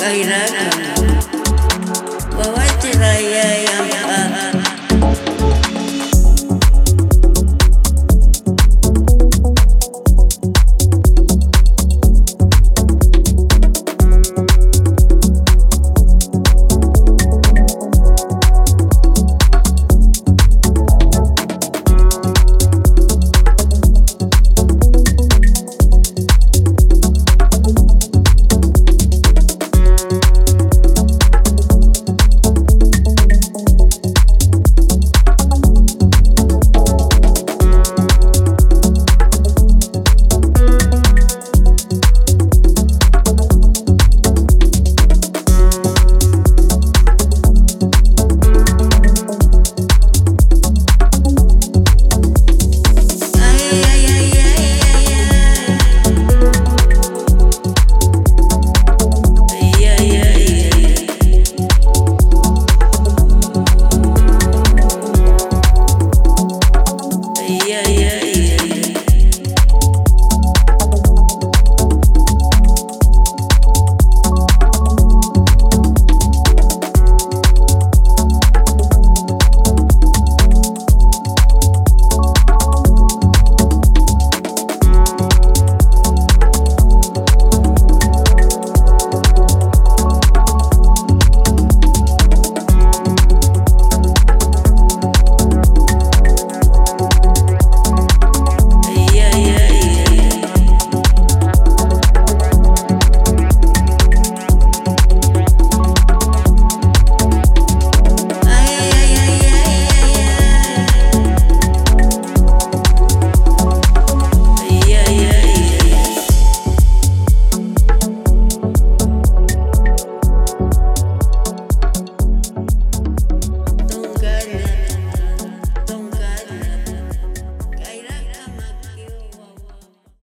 Baby.